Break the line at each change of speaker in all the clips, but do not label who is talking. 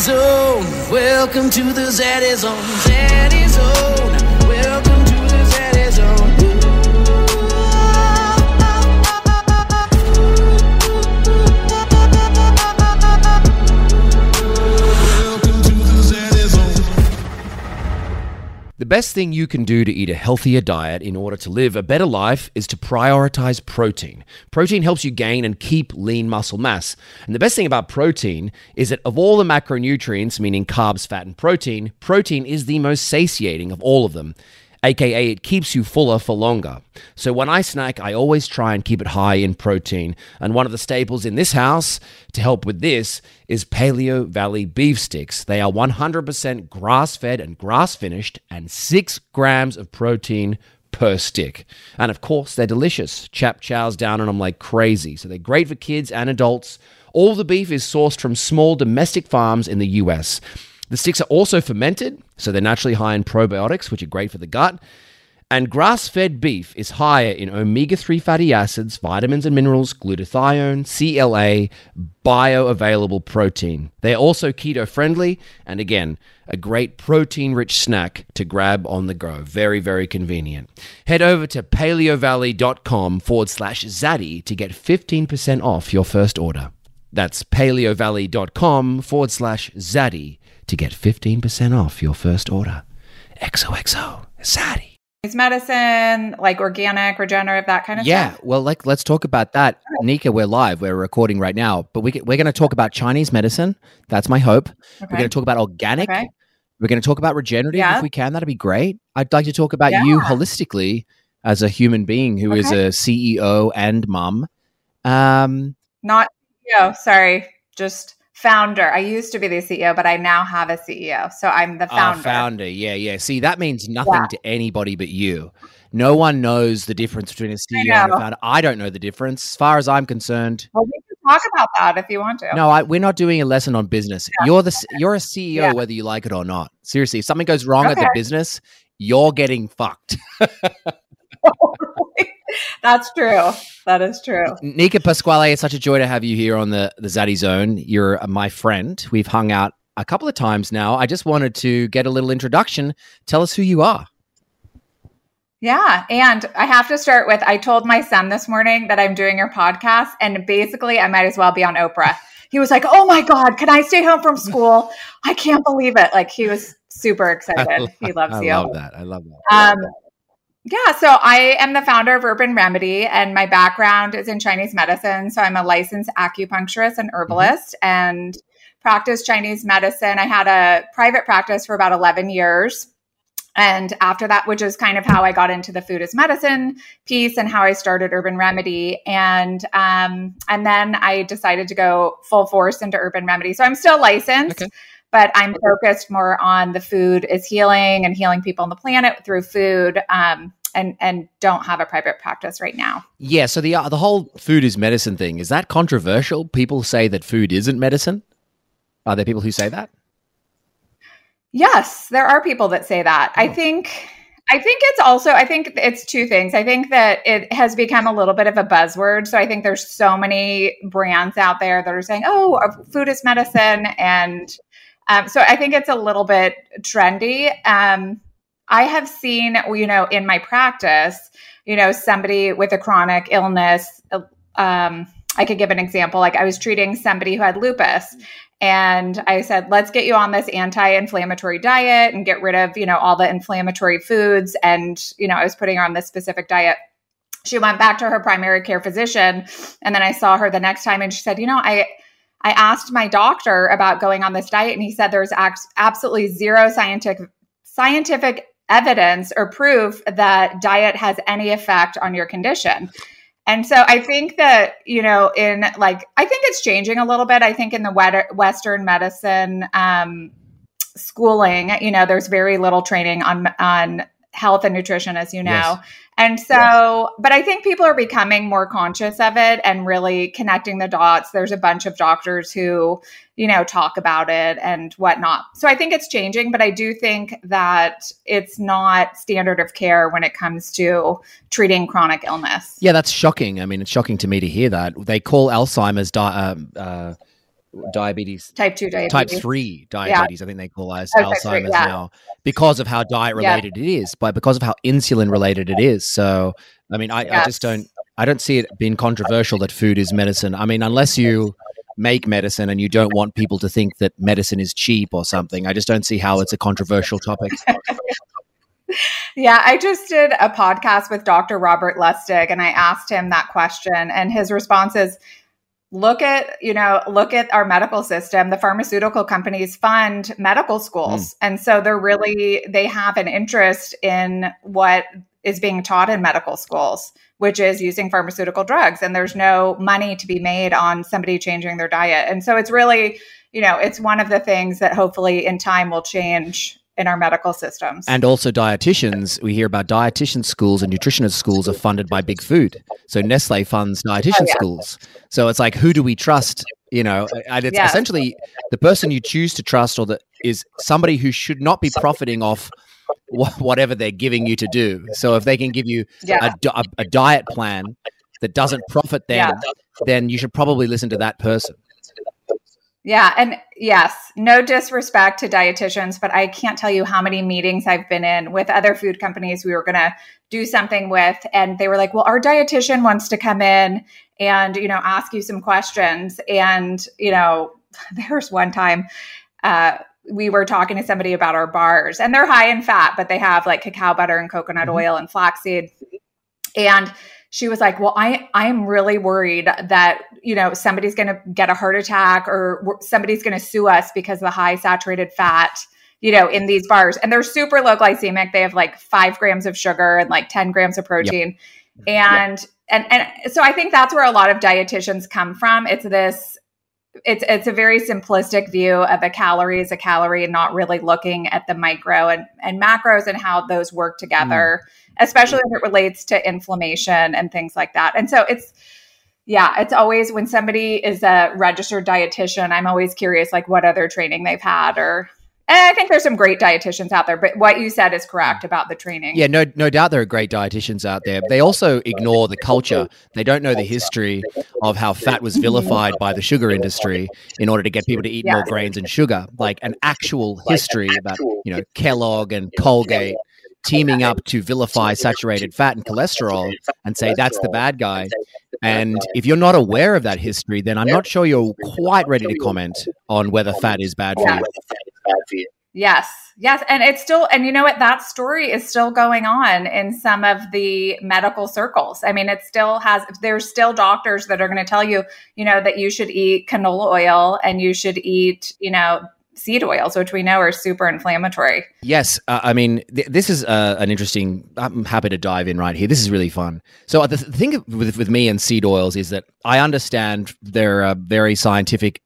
Zone. Welcome to the Zaddy Zone. Zaddy Zone. The
best thing you can do to eat a healthier diet in order to live a better life is to prioritize protein. Protein helps you gain and keep lean muscle mass. And the best thing about protein is that of all the macronutrients, meaning carbs, fat, and protein, protein is the most satiating of all of them. AKA, it keeps you fuller for longer. So when I snack, I always try and keep it high in protein. And one of the staples in this house to help with this is Paleovalley beef sticks. They are 100% grass fed and grass finished, and six grams of protein per stick. And of course, they're delicious. Chap chows down on them like crazy. So they're great for kids and adults. All the beef is sourced from small domestic farms in the US. The sticks are also fermented, so they're naturally high in probiotics, which are great for the gut. And grass fed beef is higher in omega 3 fatty acids, vitamins and minerals, glutathione, CLA, bioavailable protein. They are also keto friendly, and again, a great protein rich snack to grab on the go. Very, very convenient. Head over to paleovalley.com forward slash zaddy to get 15% off your first order. That's paleovalley.com forward slash zaddy to get 15% off your first order. XOXO, zaddy.
Chinese medicine, like organic, regenerative, that kind of
Yeah,
stuff.
well, like let's talk about that. Neka, we're live. We're recording right now, but we, we're going to talk about Chinese medicine. That's my hope. We're going to talk about organic.
Okay.
We're going to talk about regenerative
Yeah.
if we can. That'd be great. I'd like to talk about you holistically as a human being who is
Okay.
a CEO and mum. Um,
Not CEO, sorry, just founder. I used to be the CEO, but I now have a CEO. So I'm the founder.
founder. Yeah, yeah. See, that means nothing
Yeah.
to anybody but you. No one knows the difference between a CEO and a founder. I don't know the difference. As far as I'm concerned,
Well, we can talk about that if you want to.
no, I, we're not doing a lesson on business. You're the you're a CEO
Yeah.
whether you like it or not. Seriously, if something goes wrong at the business, you're getting fucked.
That's true. That is true.
Neka Pasquale, it's such a joy to have you here on the the Zaddy Zone. You're my friend. We've hung out a couple of times now. I just wanted to get a little introduction. Tell us who you are.
Yeah. And I have to start with I told my son this morning that I'm doing your podcast, and basically, I might as well be on Oprah. He was like, Oh my God, can I stay home from school? I can't believe it. Like, he was super excited. he loves
I
you.
I love that. I love that.
Um, yeah, so I am the founder of Urban Remedy, and my background is in Chinese medicine. So I'm a licensed acupuncturist and herbalist and practice Chinese medicine. I had a private practice for about 11 years. And after that, which is kind of how I got into the food as medicine piece and how I started Urban Remedy. And um, and then I decided to go full force into Urban Remedy. So I'm still licensed,
Okay.
but I'm focused more on the food is healing and healing people on the planet through food. Um, and and don't have a private practice right now.
Yeah, so the uh, the whole food is medicine thing is that controversial? People say that food isn't medicine. Are there people who say that?
Yes, there are people that say that. I
Oh.
think I think it's also I think it's two things. I think that it has become a little bit of a buzzword. So I think there's so many brands out there that are saying, "Oh, food is medicine," and um, so I think it's a little bit trendy. Um, I have seen, you know, in my practice, you know, somebody with a chronic illness. uh, Um, I could give an example. Like I was treating somebody who had lupus, and I said, let's get you on this anti-inflammatory diet and get rid of, you know, all the inflammatory foods. And, you know, I was putting her on this specific diet. She went back to her primary care physician. And then I saw her the next time and she said, you know, I, I asked my doctor about going on this diet and he said there's absolutely zero scientific scientific evidence or proof that diet has any effect on your condition. And so I think that, you know, in like, I think it's changing a little bit. I think in the Western medicine um, schooling, you know, there's very little training on, on health and nutrition, as you know.
Yes.
And so, but I think people are becoming more conscious of it and really connecting the dots. There's a bunch of doctors who, you know, talk about it and whatnot. So I think it's changing, but I do think that it's not standard of care when it comes to treating chronic illness.
Yeah, that's shocking. I mean, it's shocking to me to hear that. They call Alzheimer's di- um uh, diabetes
type two diabetes.
type 3 diabetes i think they call us
Oh, type three,
alzheimer's
yeah.
now because of how diet related it is but because of how insulin related it is so i mean I, I just don't i don't see it being controversial that food is medicine i mean unless you make medicine and you don't want people to think that medicine is cheap or something i just don't see how it's a controversial topic
Yeah, I just did a podcast with Dr. Robert Lustig and I asked him that question and his response is look at, you know, look at our medical system. The pharmaceutical companies fund medical schools. Mm. And so they're really they have an interest in what is being taught in medical schools, which is using pharmaceutical drugs and there's no money to be made on somebody changing their diet. And so it's really, you know, it's one of the things that hopefully in time will change in our medical systems.
And also dietitians, we hear about dietitian schools and nutritionist schools are funded by big food. So Nestle funds dietitian
Oh, yeah.
schools. So it's like, who do we trust? You know, and it's
Yeah.
essentially the person you choose to trust or that is somebody who should not be profiting off whatever they're giving you to do. So if they can give you
yeah.
a, a, a diet plan that doesn't profit them, then you should probably listen to that person.
Yeah. And yes, no disrespect to dietitians, but I can't tell you how many meetings I've been in with other food companies we were going to do something with. And they were like, well, our dietitian wants to come in and, you know, ask you some questions. And, you know, there's one time, uh, we were talking to somebody about our bars and they're high in fat, but they have like cacao butter and coconut
Mhm.
oil and flaxseed. And she was like, "Well, I I'm really worried that you know somebody's going to get a heart attack or somebody's going to sue us because of the high saturated fat, you know, in these bars. And they're super low glycemic. They have like five grams of sugar and like ten grams of protein, and and and so I think that's where a lot of dietitians come from. It's this." It's it's a very simplistic view of a calorie as a calorie and not really looking at the micro and, and macros and how those work together mm. especially if it relates to inflammation and things like that. And so it's, yeah, it's always when somebody is a registered dietitian, I'm always curious, like what other training they've had or. And I think there's some great dietitians out there, but what you said is correct mm. about the training.
Yeah, no, no doubt there are great dietitians out there. They also ignore the culture. They don't know the history of how fat was vilified by the sugar industry in order to get people to eat more grains and sugar. Like an actual history about, you know, Kellogg and Colgate teaming up to vilify saturated fat and cholesterol and say that's the bad guy. And if you're not aware of that history, then I'm not sure you're quite ready to comment on whether fat is bad for
Yeah.
you.
Yes. Yes. And it's still, and you know what? That story is still going on in some of the medical circles. I mean, it still has, there's still doctors that are going to tell you, you know, that you should eat canola oil and you should eat, you know, seed oils, which we know are super inflammatory.
Yes, uh, I mean th- this is uh, an interesting. I'm happy to dive in right here. This is really fun. So uh, the th- thing with with me and seed oils is that I understand they're uh, very scientific.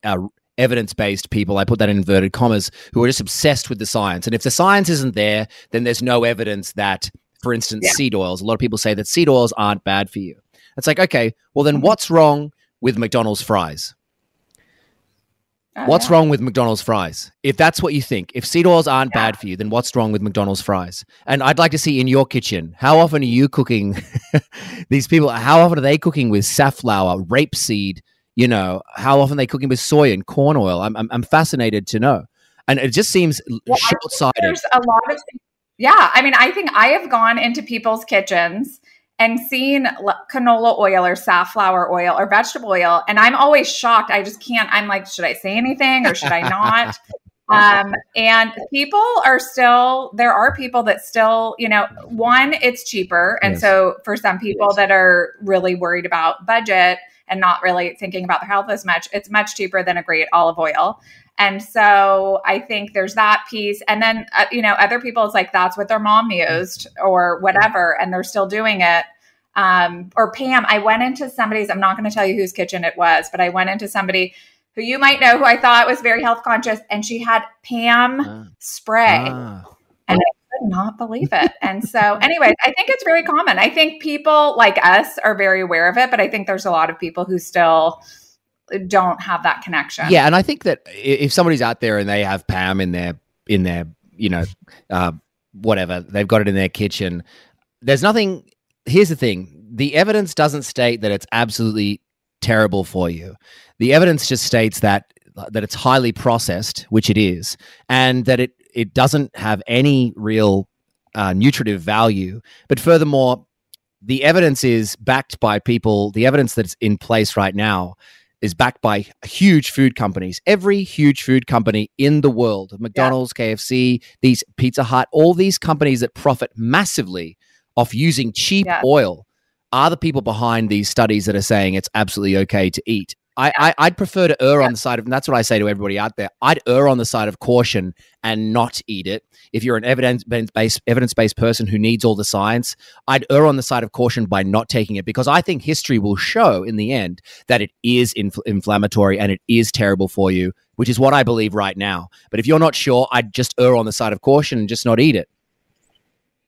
Uh, Evidence-based people, I put that in inverted commas, who are just obsessed with the science. And if the science isn't there, then there's no evidence that, for instance,
Yeah.
seed oils. A lot of people say that seed oils aren't bad for you. It's like, okay, well
Mm-hmm.
then, what's wrong with McDonald's fries?
Oh,
What's wrong with McDonald's fries? If that's what you think, if seed oils aren't
Yeah.
bad for you, then what's wrong with McDonald's fries? And I'd like to see in your kitchen, how often are you cooking these people? How often are they cooking with safflower, rapeseed? You know, how often they cooking with soy and corn oil? I'm, I'm, I'm fascinated to know. And it just seems
Well,
short sighted.
There's a lot of yeah. I mean, I think I have gone into people's kitchens and seen l- canola oil or safflower oil or vegetable oil, and I'm always shocked. I just can't. I'm like, should I say anything or should I not? um, and people are still there are people that still you know one it's cheaper and
Yes.
so for some people that are really worried about budget and not really thinking about their health as much it's much cheaper than a great olive oil and so I think there's that piece. And then, uh, you know, other people, it's like that's what their mom used or whatever, and they're still doing it. Um, or Pam, I went into somebody's, I'm not going to tell you whose kitchen it was, but I went into somebody who you might know who I thought was very health conscious, and she had Pam
Ah,
spray.
ah.
And not believe it. And so, anyways, I think it's very common. I think people like us are very aware of it, but I think there's a lot of people who still don't have that connection.
Yeah, and I think that if somebody's out there and they have Pam in their in their you know uh, whatever they've got it in their kitchen, there's nothing. Here's the thing: the evidence doesn't state that it's absolutely terrible for you. The evidence just states that that it's highly processed, which it is, and that it it doesn't have any real uh, nutritive value. But furthermore, the evidence is backed by people. The evidence that's in place right now is backed by huge food companies. Every huge food company in the world, McDonald's, yeah. KFC, these Pizza Hut, all these companies that profit massively off using cheap yeah. oil are the people behind these studies that are saying it's absolutely okay to eat. I, I would prefer to err on the side of, and that's what I say to everybody out there. I'd err on the side of caution and not eat it. If you're an evidence based evidence based person who needs all the science, I'd err on the side of caution by not taking it because I think history will show in the end that it is infl- inflammatory and it is terrible for you, which is what I believe right now. But if you're not sure, I'd just err on the side of caution and just not eat it.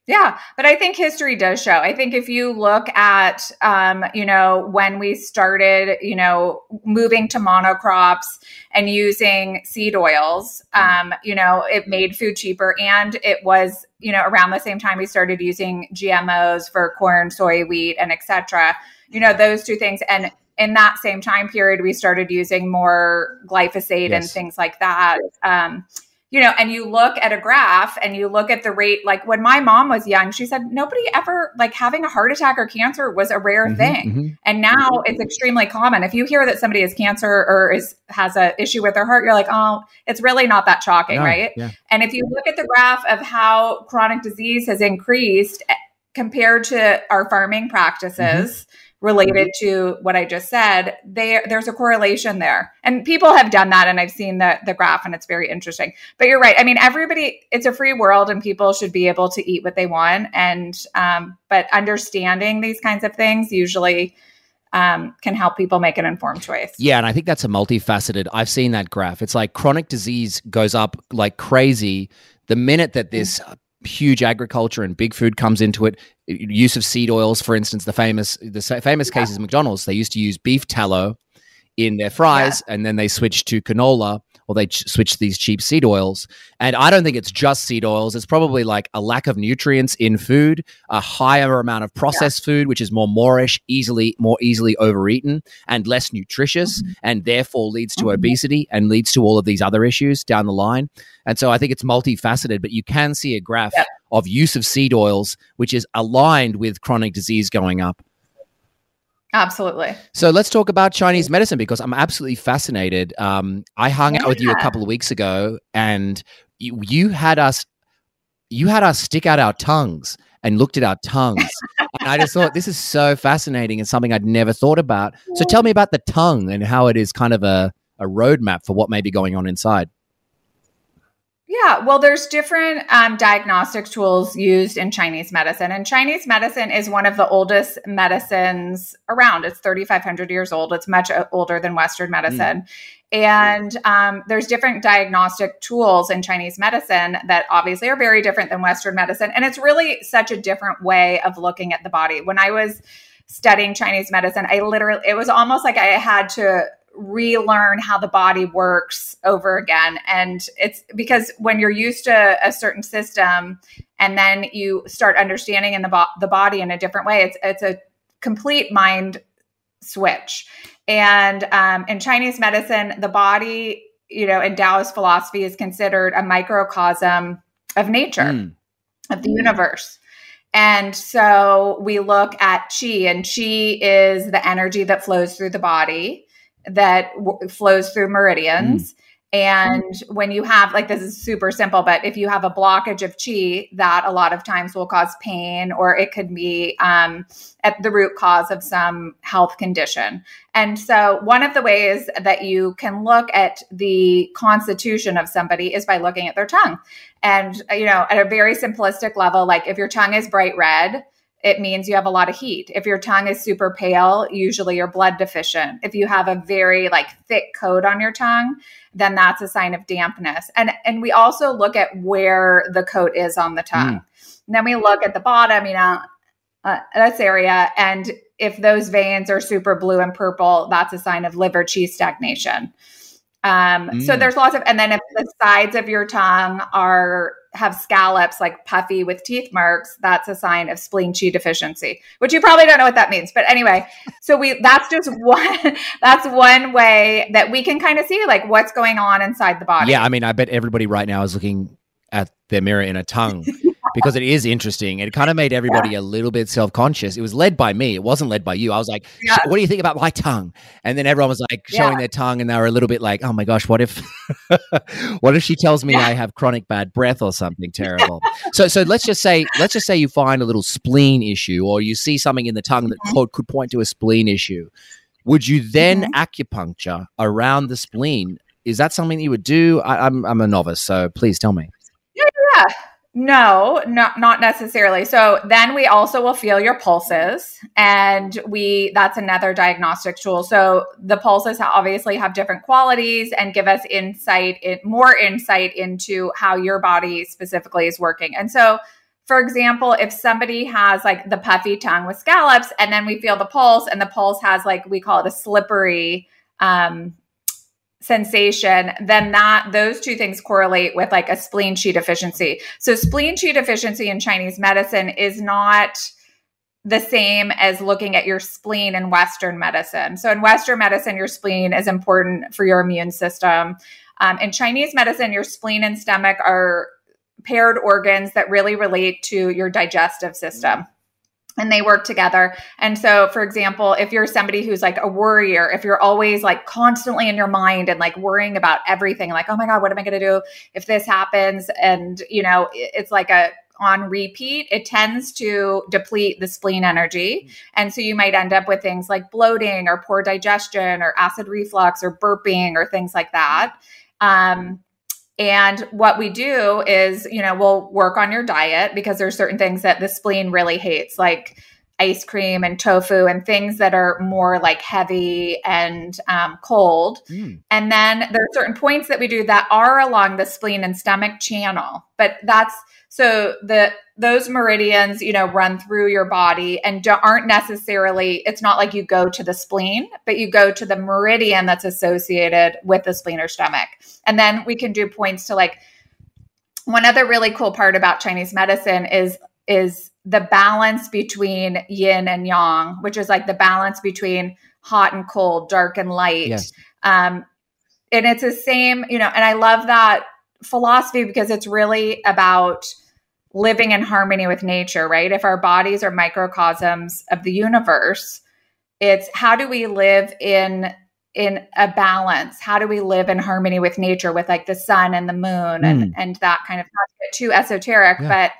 Yeah, but I think history does show. I think if you look at, um, you know, when we started, you know, moving to monocrops and using seed oils, um, you know, it made food cheaper, and it was, you know, around the same time we started using GMOs for corn, soy, wheat, and etc. You know, those two things, and in that same time period, we started using more glyphosate yes. and things like that. Um, you know, and you look at a graph and you look at the rate, like when my mom was young, she said nobody ever, like having a heart attack or cancer was a rare mm-hmm, thing. Mm-hmm. And now it's extremely common. If you hear that somebody has cancer or is has an issue with their heart, you're like, oh, it's really not that shocking, no, right? Yeah. And if you look at the graph of how chronic disease has increased eh, compared to our farming practices, mm-hmm related to what I just said, there there's a correlation there. And people have done that and I've seen the the graph and it's very interesting. But you're right. I mean, everybody it's a free world and people should be able to eat what they want and um, but understanding these kinds of things usually um, can help people make an informed choice.
Yeah, and I think that's a multifaceted. I've seen that graph. It's like chronic disease goes up like crazy the minute that this huge agriculture and big food comes into it. Use of seed oils, for instance, the famous the famous yeah. cases McDonald's. They used to use beef tallow in their fries, yeah. and then they switched to canola or they ch- switch these cheap seed oils. And I don't think it's just seed oils. It's probably like a lack of nutrients in food, a higher amount of processed yeah. food, which is more moorish, easily more easily overeaten, and less nutritious, mm-hmm. and therefore leads to mm-hmm. obesity and leads to all of these other issues down the line. And so I think it's multifaceted, but you can see a graph yeah. of use of seed oils, which is aligned with chronic disease going up.
Absolutely.
So let's talk about Chinese medicine because I'm absolutely fascinated. Um, I hung yeah. out with you a couple of weeks ago, and you, you had us you had us stick out our tongues and looked at our tongues. and I just thought this is so fascinating and something I'd never thought about. So tell me about the tongue and how it is kind of a, a roadmap for what may be going on inside.
Yeah, well, there's different um, diagnostic tools used in Chinese medicine, and Chinese medicine is one of the oldest medicines around. It's 3,500 years old. It's much uh, older than Western medicine. Mm. And um, there's different diagnostic tools in Chinese medicine that obviously are very different than Western medicine. And it's really such a different way of looking at the body. When I was studying Chinese medicine, I literally, it was almost like I had to relearn how the body works over again. And it's because when you're used to a certain system and then you start understanding in the, bo- the body in a different way, it's, it's a complete mind switch. And um, in Chinese medicine, the body, you know, in Taoist philosophy is considered a microcosm of nature, mm. of the universe. And so we look at chi, and chi is the energy that flows through the body that w- flows through meridians. Mm. And when you have, like, this is super simple, but if you have a blockage of chi, that a lot of times will cause pain, or it could be um, at the root cause of some health condition. And so, one of the ways that you can look at the constitution of somebody is by looking at their tongue. And, you know, at a very simplistic level, like if your tongue is bright red, it means you have a lot of heat. If your tongue is super pale, usually you're blood deficient. If you have a very like thick coat on your tongue, then that's a sign of dampness. And and we also look at where the coat is on the tongue. Mm. then we look at the bottom, you know, uh, this area, and if those veins are super blue and purple, that's a sign of liver qi stagnation. Um, mm. So there's lots of, and then if the sides of your tongue are have scallops like puffy with teeth marks, that's a sign of spleen qi deficiency, which you probably don't know what that means. But anyway, so we that's just one that's one way that we can kind of see like what's going on inside the body.
Yeah, I mean, I bet everybody right now is looking at their mirror in a tongue because it is interesting. It kind of made everybody yeah. a little bit self conscious. It was led by me. It wasn't led by you. I was like, yeah. "What do you think about my tongue?" And then everyone was like showing yeah. their tongue, and they were a little bit like, "Oh my gosh, what if, what if she tells me I have chronic bad breath or something terrible?" so, so let's just say, let's just say you find a little spleen issue, or you see something in the tongue that mm-hmm. could point to a spleen issue. Would you then mm-hmm. acupuncture around the spleen? Is that something that you would do? I, I'm I'm a novice, so please tell me.
Yeah, yeah. No, not not necessarily. So then we also will feel your pulses and we that's another diagnostic tool. So the pulses obviously have different qualities and give us insight in more insight into how your body specifically is working. And so for example, if somebody has like the puffy tongue with scallops and then we feel the pulse and the pulse has like we call it a slippery um sensation, then that those two things correlate with like a spleen qi deficiency. So spleen qi deficiency in Chinese medicine is not the same as looking at your spleen in Western medicine. So in Western medicine, your spleen is important for your immune system. Um, in Chinese medicine, your spleen and stomach are paired organs that really relate to your digestive system and they work together. And so, for example, if you're somebody who's like a worrier, if you're always like constantly in your mind and like worrying about everything, like, oh my God, what am I going to do if this happens? And, you know, it's like a, on repeat, it tends to deplete the spleen energy. And so you might end up with things like bloating or poor digestion or acid reflux or burping or things like that. Um, and what we do is, you know, we'll work on your diet because there's certain things that the spleen really hates, like ice cream and tofu and things that are more like heavy and um, cold. Mm. And then there are certain points that we do that are along the spleen and stomach channel. But that's so the those meridians, you know, run through your body and aren't necessarily. It's not like you go to the spleen, but you go to the meridian that's associated with the spleen or stomach. And then we can do points to like one other really cool part about Chinese medicine is is the balance between yin and yang, which is like the balance between hot and cold, dark and light. Yes. Um, and it's the same, you know, and I love that philosophy because it's really about living in harmony with nature, right? If our bodies are microcosms of the universe, it's how do we live in in a balance? How do we live in harmony with nature with like the sun and the moon and mm. and that kind of not too esoteric, yeah. but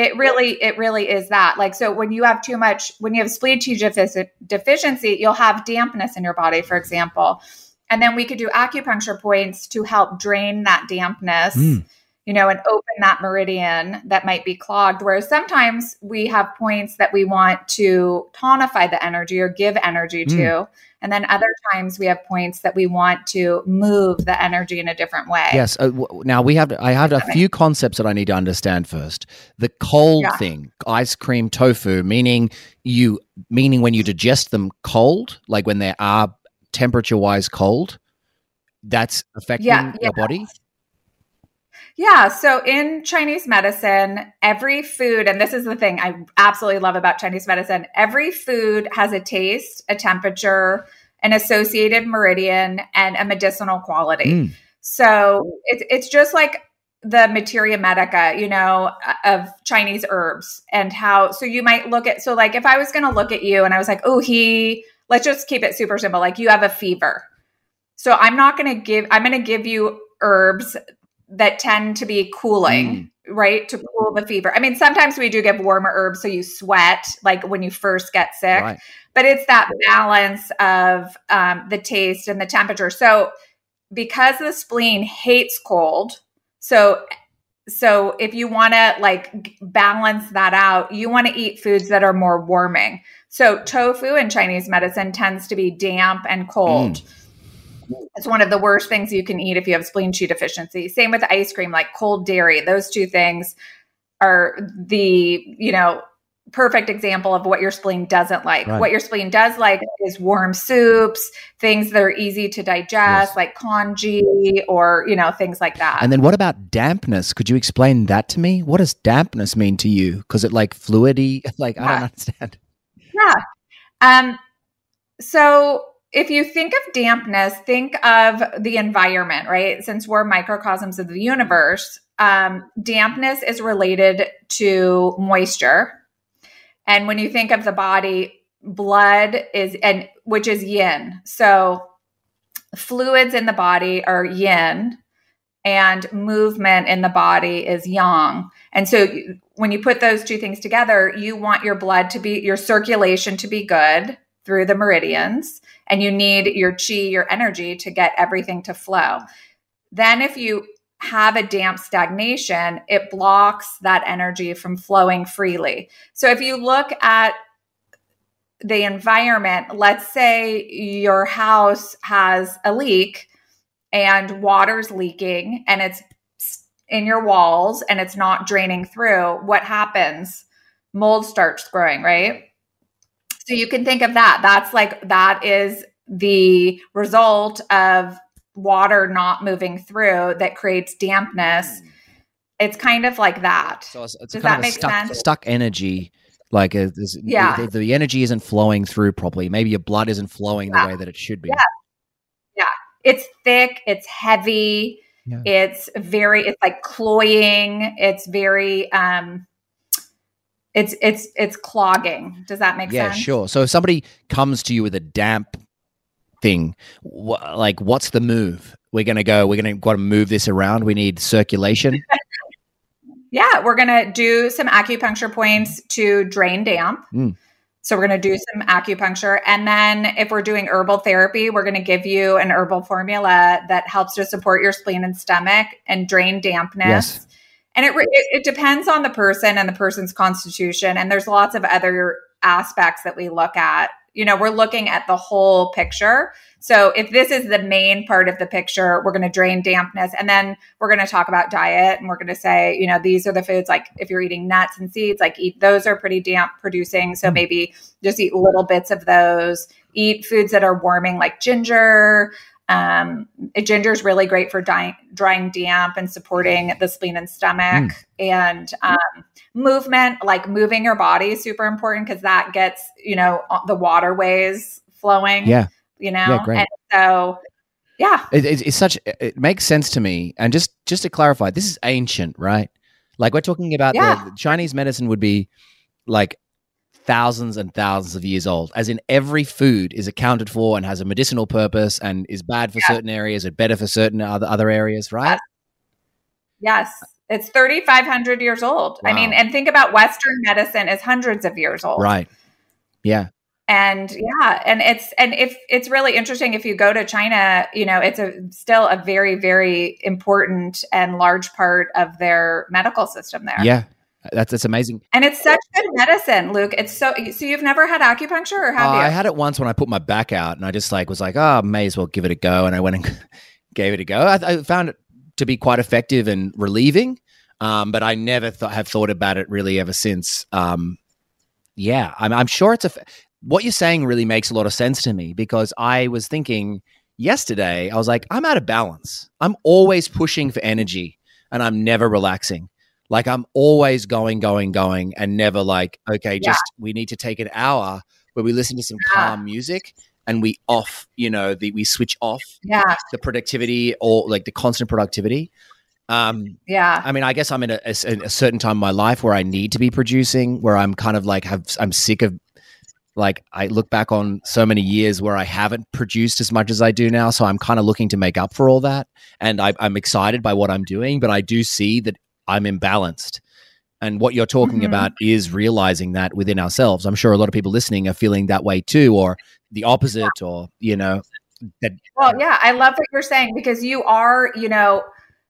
it really it really is that. Like so when you have too much when you have spleen qi deficiency, you'll have dampness in your body, for example. And then we could do acupuncture points to help drain that dampness. Mm you know, and open that meridian that might be clogged. Whereas sometimes we have points that we want to tonify the energy or give energy to. Mm. And then other times we have points that we want to move the energy in a different way.
Yes. Uh, w- now we have, I have a few concepts that I need to understand first. The cold yeah. thing, ice cream tofu, meaning you, meaning when you digest them cold, like when they are temperature wise cold, that's affecting yeah, yeah. your body.
Yeah. So in Chinese medicine, every food, and this is the thing I absolutely love about Chinese medicine, every food has a taste, a temperature, an associated meridian, and a medicinal quality. Mm. So it's it's just like the materia medica, you know, of Chinese herbs and how, so you might look at, so like if I was going to look at you and I was like, oh, he, let's just keep it super simple. Like you have a fever. So I'm not going to give, I'm going to give you herbs that tend to be cooling, mm. right? To cool the fever. I mean, sometimes we do give warmer herbs so you sweat, like when you first get sick, right. but it's that balance of um, the taste and the temperature. So, because the spleen hates cold, so so if you want to like balance that out, you want to eat foods that are more warming. So tofu in Chinese medicine tends to be damp and cold. Mm it's one of the worst things you can eat if you have spleen qi deficiency. Same with ice cream, like cold dairy. Those two things are the, you know, perfect example of what your spleen doesn't like.
Right.
What your spleen does like is warm soups, things that are easy to digest,
Yes.
like congee or, you know, things like that.
And then what about dampness? Could you explain that to me? What does dampness mean to you? Because it like fluidy, like I don't understand.
Yeah. Um, so if you think of dampness, think of the environment, right? Since we're microcosms of the universe, um, dampness is related to moisture. And when you think of the body, blood is and which is yin. So fluids in the body are yin and movement in the body is yang. And so when you put those two things together, you want your blood to be your circulation to be good through the meridians and you need your chi, your energy to get everything to flow. Then if you have a damp stagnation, it blocks that energy from flowing freely. So if you look at the environment, let's say your house has a leak and water's leaking and it's in your walls and it's not draining through, what happens? Mold starts growing, right? So you can think of that. That's like, that is the result of water not moving through that creates dampness. It's kind of like that.
So it's, it's
Does that make
stuck,
sense?
stuck energy. Like uh,
Yeah.
the, the energy isn't flowing through properly. Maybe your blood isn't flowing
Yeah.
the way that it should be.
Yeah. It's thick, it's heavy,
Yeah.
it's very, it's like cloying, it's very, um, it's it's it's clogging. Does that make
Yeah,
sense?
Yeah, sure. So if somebody comes to you with a damp thing, wh- like what's the move? We're gonna go. We're gonna got to move this around. We need circulation.
Yeah, we're gonna do some acupuncture points to drain damp.
Mm.
So we're gonna do some acupuncture, and then if we're doing herbal therapy, we're gonna give you an herbal formula that helps to support your spleen and stomach and drain dampness.
Yes.
And it, it it depends on the person and the person's constitution, and there's lots of other aspects that we look at. You know, we're looking at the whole picture. So if this is the main part of the picture, we're going to drain dampness, and then we're going to talk about diet, and we're going to say, you know, these are the foods like if you're eating nuts and seeds, like eat those are pretty damp producing. So mm-hmm. maybe just eat little bits of those. Eat foods that are warming, like ginger. Um, ginger is really great for drying, drying damp and supporting the spleen and stomach. And um, movement, like moving your body, is super important because that gets you know the waterways flowing.
Yeah.
you know.
Yeah, great.
And so, yeah,
It, it, it's such. It makes sense to me. And just just to clarify, this is ancient, right? Like we're talking about
Yeah.
the, the Chinese medicine would be like thousands and thousands of years old. As in, every food is accounted for and has a medicinal purpose and is bad for certain areas, or better for certain other other areas, right?
yes. It's 3,500 years old. I mean, and think about Western medicine is hundreds of years old.
Right. Yeah.
and yeah and it's and if it's really interesting if you go to china you know it's a still a very very important and large part of their medical system there
Yeah. That's that's amazing.
and it's such good medicine luke it's so so you've never had acupuncture or
Uh,
have you
I had it once when I put my back out, and I just like was like, oh, may as well give it a go, and I went and gave it a go. I, I found it to be quite effective and relieving, um, but I never th- have thought about it really ever since. Um, yeah, I'm, I'm sure it's a. What you're saying really makes a lot of sense to me because I was thinking yesterday, I was like, I'm out of balance. I'm always pushing for energy, and I'm never relaxing. Like I'm always going, going, going, and never like, okay,
Yeah.
just we need to take an hour where we listen to some
Yeah.
calm music and we off, you know, the we switch off
yeah
the productivity or like the constant productivity. Um,
yeah
I mean, I guess I'm in a, a, a certain time in my life where I need to be producing, where I'm kind of like have I'm sick of like I look back on so many years where I haven't produced as much as I do now, so I'm kind of looking to make up for all that, and I, I'm excited by what I'm doing, but I do see that I'm imbalanced. And what you're talking
Mhm.
about is realizing that within ourselves. I'm sure a lot of people listening are feeling that way too, or the opposite, or you know, that
Well, yeah, I love what you're saying because you are, you know,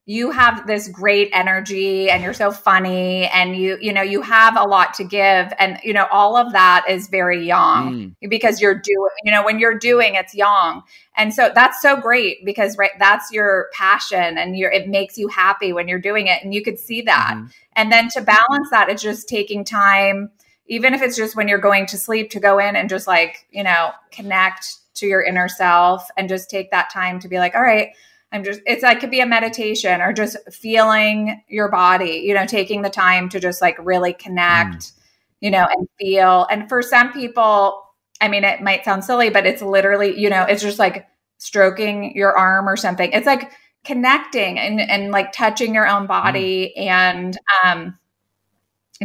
you have this great energy and you're so funny and you, you know, you have a lot to give and you know all of that is very yang
Mm,
because you're doing, you know, when you're doing it's yang. And so that's so great because right that's your passion and you're it makes you happy when you're doing it and you could see that.
mhm.
And then to balance that, it's just taking time, even if it's just when you're going to sleep to go in and just like, you know, connect to your inner self and just take that time to be like, all right, I'm just, it's like, could be a meditation or just feeling your body, you know, taking the time to just like really connect, mm. you know, and feel. And for some people, I mean, it might sound silly, but it's literally, you know, it's just like stroking your arm or something. It's like connecting and, and like touching your own body mm. and, um,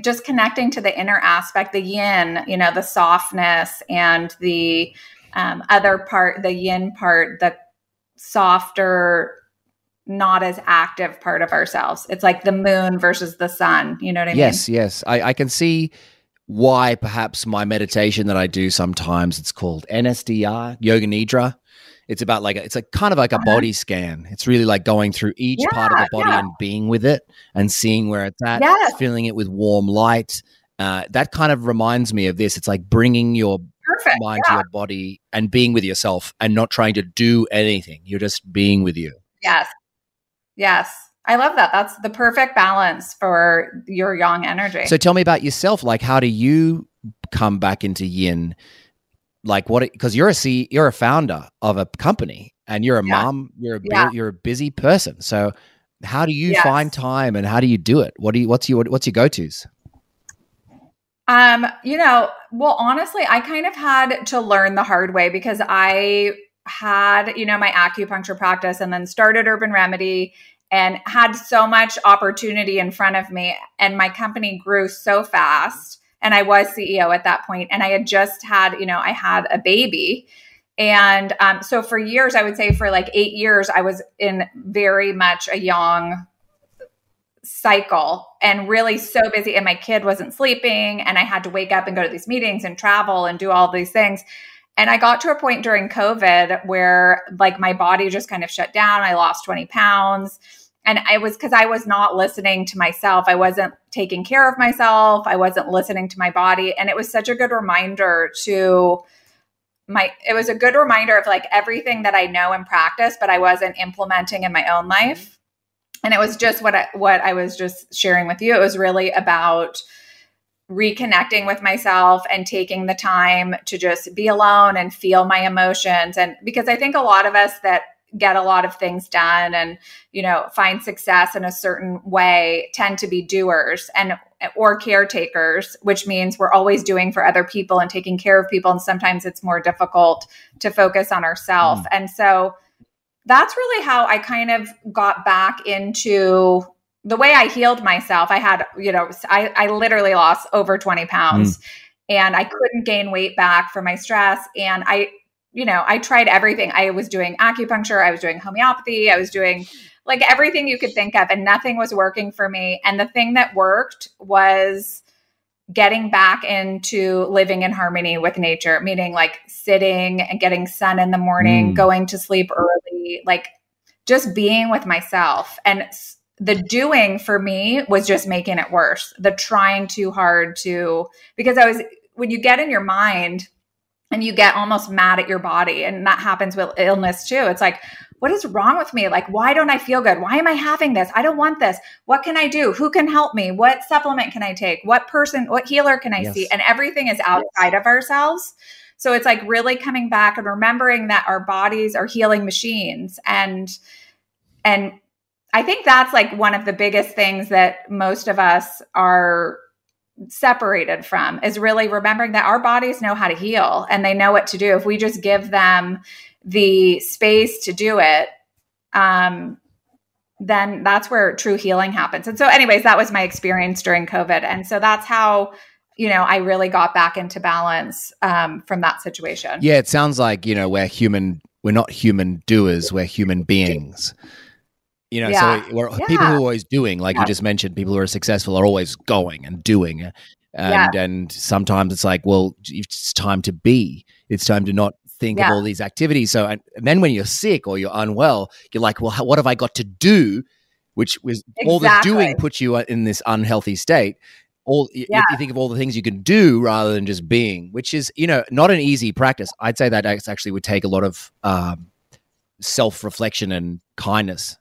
just connecting to the inner aspect, the yin, you know, the softness and the um, other part, the yin part, the softer, not as active part of ourselves. It's like the moon versus the sun. You know what I
yes,
mean?
Yes, yes. I, I can see why perhaps my meditation that I do sometimes, it's called NSDR, Yoga Nidra. It's about like, a, it's a kind of like a uh-huh. body scan. It's really like going through each yeah, part of the body yeah. and being with it and seeing where it's at, yes. feeling it with warm light. Uh, that kind of reminds me of this. It's like bringing your Perfect. mind yeah. your body and being with yourself and not trying to do anything. You're just being with you.
Yes. Yes. I love that. That's the perfect balance for your yang energy.
So tell me about yourself. Like, how do you come back into yin? Like, what? Because you're a C, you're a founder of a company, and you're a yeah. mom. You're a yeah. you're a busy person. So, how do you yes. find time, and how do you do it? What do you? What's your What's your go tos?
Um, you know, well, honestly, I kind of had to learn the hard way because I had, you know, my acupuncture practice and then started Urban Remedy and had so much opportunity in front of me. And my company grew so fast. And I was CEO at that point, and I had just had, you know, I had a baby. And um, so for years, I would say for like eight years, I was in very much a yang cycle and really so busy and my kid wasn't sleeping and I had to wake up and go to these meetings and travel and do all these things. And I got to a point during COVID where like my body just kind of shut down. I lost 20 pounds. And I was because I was not listening to myself. I wasn't taking care of myself. I wasn't listening to my body. And it was such a good reminder to my, it was a good reminder of like everything that I know and practice, but I wasn't implementing in my own life and it was just what I, what I was just sharing with you. It was really about reconnecting with myself and taking the time to just be alone and feel my emotions and because I think a lot of us that get a lot of things done and you know find success in a certain way tend to be doers and or caretakers which means we're always doing for other people and taking care of people and sometimes it's more difficult to focus on ourselves mm. and so that's really how I kind of got back into the way I healed myself. I had, you know, I, I literally lost over 20 pounds mm. and I couldn't gain weight back for my stress. And I, you know, I tried everything. I was doing acupuncture, I was doing homeopathy, I was doing like everything you could think of, and nothing was working for me. And the thing that worked was getting back into living in harmony with nature, meaning like sitting and getting sun in the morning, mm. going to sleep early, like just being with myself. And the doing for me was just making it worse. The trying too hard to, because I was, when you get in your mind, and you get almost mad at your body and that happens with illness too it's like what is wrong with me? Like, why don't I feel good? Why am I having this? I don't want this. What can I do? Who can help me? What supplement can I take? What person, what healer can I yes. see? And everything is outside yes. of ourselves. So it's like really coming back and remembering that our bodies are healing machines and and I think that's like one of the biggest things that most of us are separated from is really remembering that our bodies know how to heal and they know what to do if we just give them the space to do it, um, then that's where true healing happens. And so, anyways, that was my experience during COVID. And so that's how you know, I really got back into balance um, from that situation.
Yeah, it sounds like you know we're human. We're not human doers. We're human beings. You know, yeah. so we're, yeah. people who are always doing, like yeah. you just mentioned, people who are successful are always going and doing, and and sometimes it's like, well, it's time to be. It's time to not think yeah. of all these activities. So, and, then when you're sick or you're unwell, you're like, well, how, what have I got to do? Which was exactly. all the doing puts you in this unhealthy state. All yeah. you think of all the things you can do rather than just being, which is you know not an easy practice. I'd say that actually would take a lot of um, self reflection and kindness.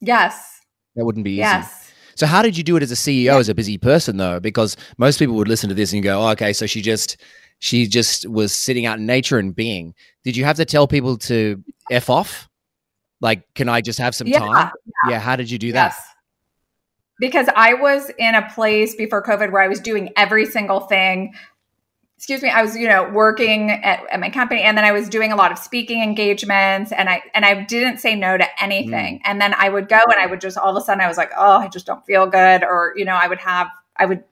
Yes,
that wouldn't be easy.
Yes.
So how did you do it as a CEO, as a busy person though? Because most people would listen to this and go, oh, "Okay, so she just she just was sitting out in nature and being." Did you have to tell people to f off? Like, can I just have some
Yeah,
time? Yeah. yeah. How did you do that?
Because I was in a place before COVID where I was doing every single thing. Excuse me, I was, you know, working at, at my company and then I was doing a lot of speaking engagements and I and I didn't say no to anything. Hmm. And then I would go and I would just all of a sudden I was like, "Oh, I just don't feel good." Or, you know, I would have I would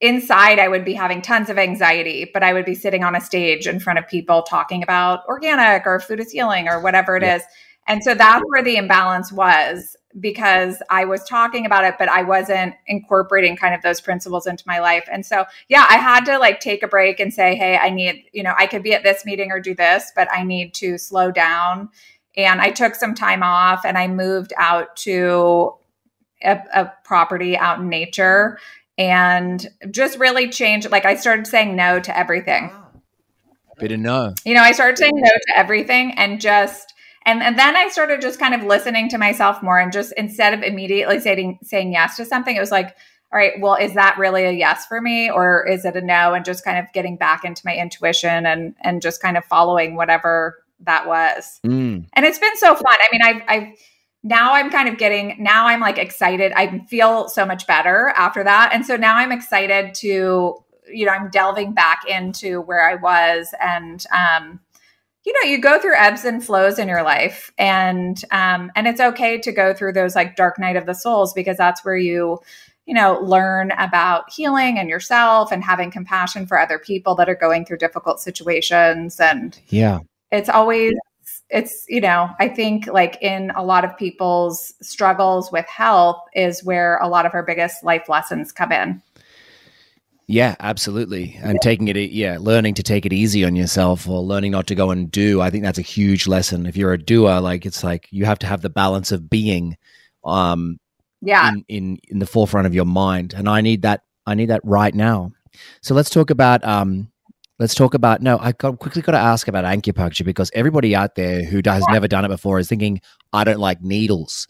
inside I would be having tons of anxiety, but I would be sitting on a stage in front of people talking about organic or food is healing or whatever it
Yeah.
is. And so that's where the imbalance was because I was talking about it, but I wasn't incorporating kind of those principles into my life. And so, yeah, I had to like take a break and say, hey, I need, you know, I could be at this meeting or do this, but I need to slow down. And I took some time off and I moved out to a, a property out in nature and just really changed. Like I started saying no to everything
Bit of no.
you know, I started saying no to everything and just and, and then I started just kind of listening to myself more and just instead of immediately saying saying yes to something, it was like, all right, well, is that really a yes for me or is it a no? And just kind of getting back into my intuition and and just kind of following whatever that was.
Mm.
And it's been so fun. I mean, I've I've now I'm kind of getting now I'm like excited. I feel so much better after that. And so now I'm excited to, you know, I'm delving back into where I was and um you know, you go through ebbs and flows in your life and um and it's okay to go through those like dark night of the souls because that's where you you know, learn about healing and yourself and having compassion for other people that are going through difficult situations and
Yeah.
it's always it's you know i think like in a lot of people's struggles with health is where a lot of our biggest life lessons come in
Yeah, absolutely. And taking it, yeah, learning to take it easy on yourself or learning not to go and do. I think that's a huge lesson. If you're a doer, like it's like you have to have the balance of being um,
yeah
in, in, in the forefront of your mind. And I need that. I need that right now. So let's talk about, um, let's talk about, no, I got, quickly got to ask about acupuncture because everybody out there who has never done it before is thinking, I don't like needles.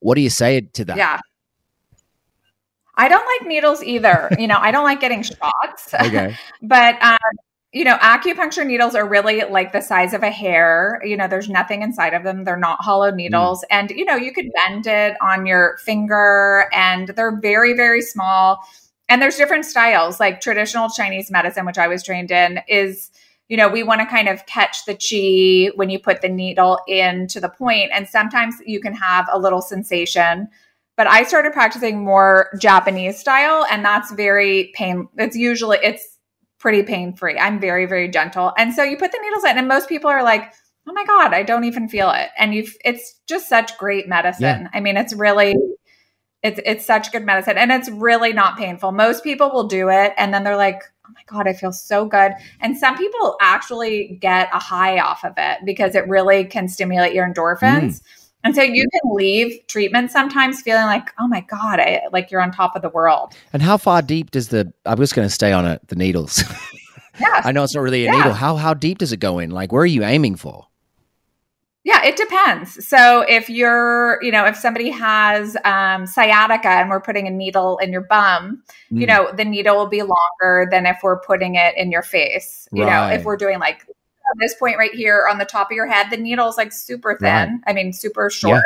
What do you say to that?
yeah. I don't like needles either. You know i don't like getting shots.
Okay.
but um you know acupuncture needles are really like the size of a hair. You know there's nothing inside of them. They're not hollow needles. And you know you could bend it on your finger and they're very very small and there's different styles. Like traditional chinese medicine which i was trained in is you know we want to kind of catch the chi when you put the needle into the point and sometimes you can have a little sensation. But i started practicing more japanese style and that's very pain it's usually it's pretty pain free i'm very very gentle. And so you put the needles in and most people are like oh my god i don't even feel it. And you've it's just such great medicine. I mean it's really it's it's such good medicine and it's really not painful most people will do it and then they're like oh my god i feel so good and some people actually get a high off of it because it really can stimulate your endorphins mm. and so you can leave treatment sometimes feeling like oh my god I, like you're on top of the world
And how far deep does the? I'm just going to stay on it. The needles.
yeah
I know it's not really a
Yeah.
needle. How how deep does it go in? Like, where are you aiming for?
Yeah, it depends. So if you're, you know, if somebody has um, sciatica and we're putting a needle in your bum, you
Mm.
know, the needle will be longer than if we're putting it in your face. You know, if we're doing like this point right here on the top of your head, the needle is like super thin. I mean, super short.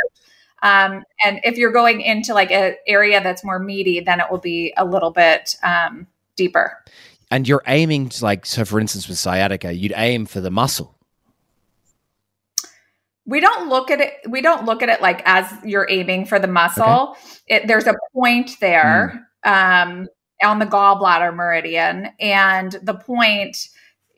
Um, and if you're going into like an area that's more meaty, then it will be a little bit um, deeper.
And you're aiming to like, so for instance, with sciatica, you'd aim for the muscle.
We don't look at it we don't look at it like as you're aiming for the muscle. It, there's a point there um, on the gallbladder meridian. And the point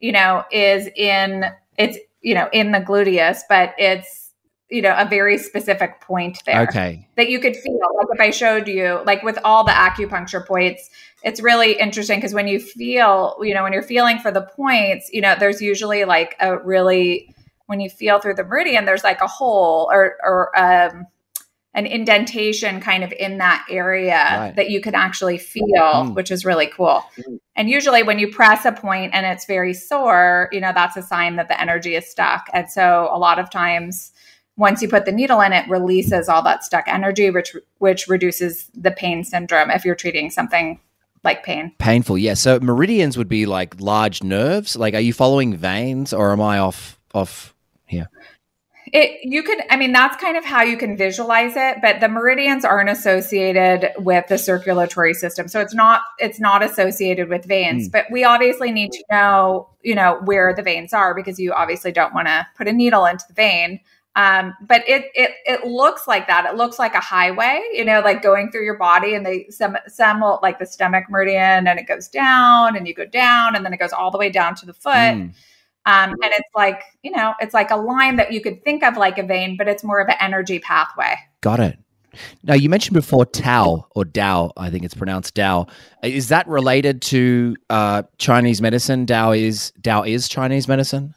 you know is in it's you know in the gluteus but it's you know a very specific point there
Okay.
that you could feel. Like if i showed you like with all the acupuncture points it's really interesting because when you feel you know when you're feeling for the points you know there's usually like a really when you feel through the meridian there's like a hole or or um an indentation kind of in that area
Right.
that you can actually feel
Mm.
which is really cool and usually when you press a point and it's very sore you know that's a sign that the energy is stuck and so a lot of times once you put the needle in, it releases all that stuck energy, which which reduces the pain syndrome if you're treating something like pain.
Painful, yeah. So meridians would be like large nerves. Like, are you following veins, or am I off off here?
It you could I mean that's kind of how you can visualize it, but the meridians aren't associated with the circulatory system. So it's not it's not associated with veins, mm. but we obviously need to know, you know, where the veins are because you obviously don't want to put a needle into the vein. Um, but it it it looks like that. It looks like a highway, you know, like going through your body, and they some some will, like the stomach meridian, and it goes down, and you go down, and then it goes all the way down to the foot. Mm. Um, and it's like you know, it's like a line that you could think of like a vein, but it's more of an energy pathway.
Got it. Now you mentioned before Tao or Dao, I think it's pronounced Dao. Is that related to uh, Chinese medicine? Dao is Dao is Chinese medicine.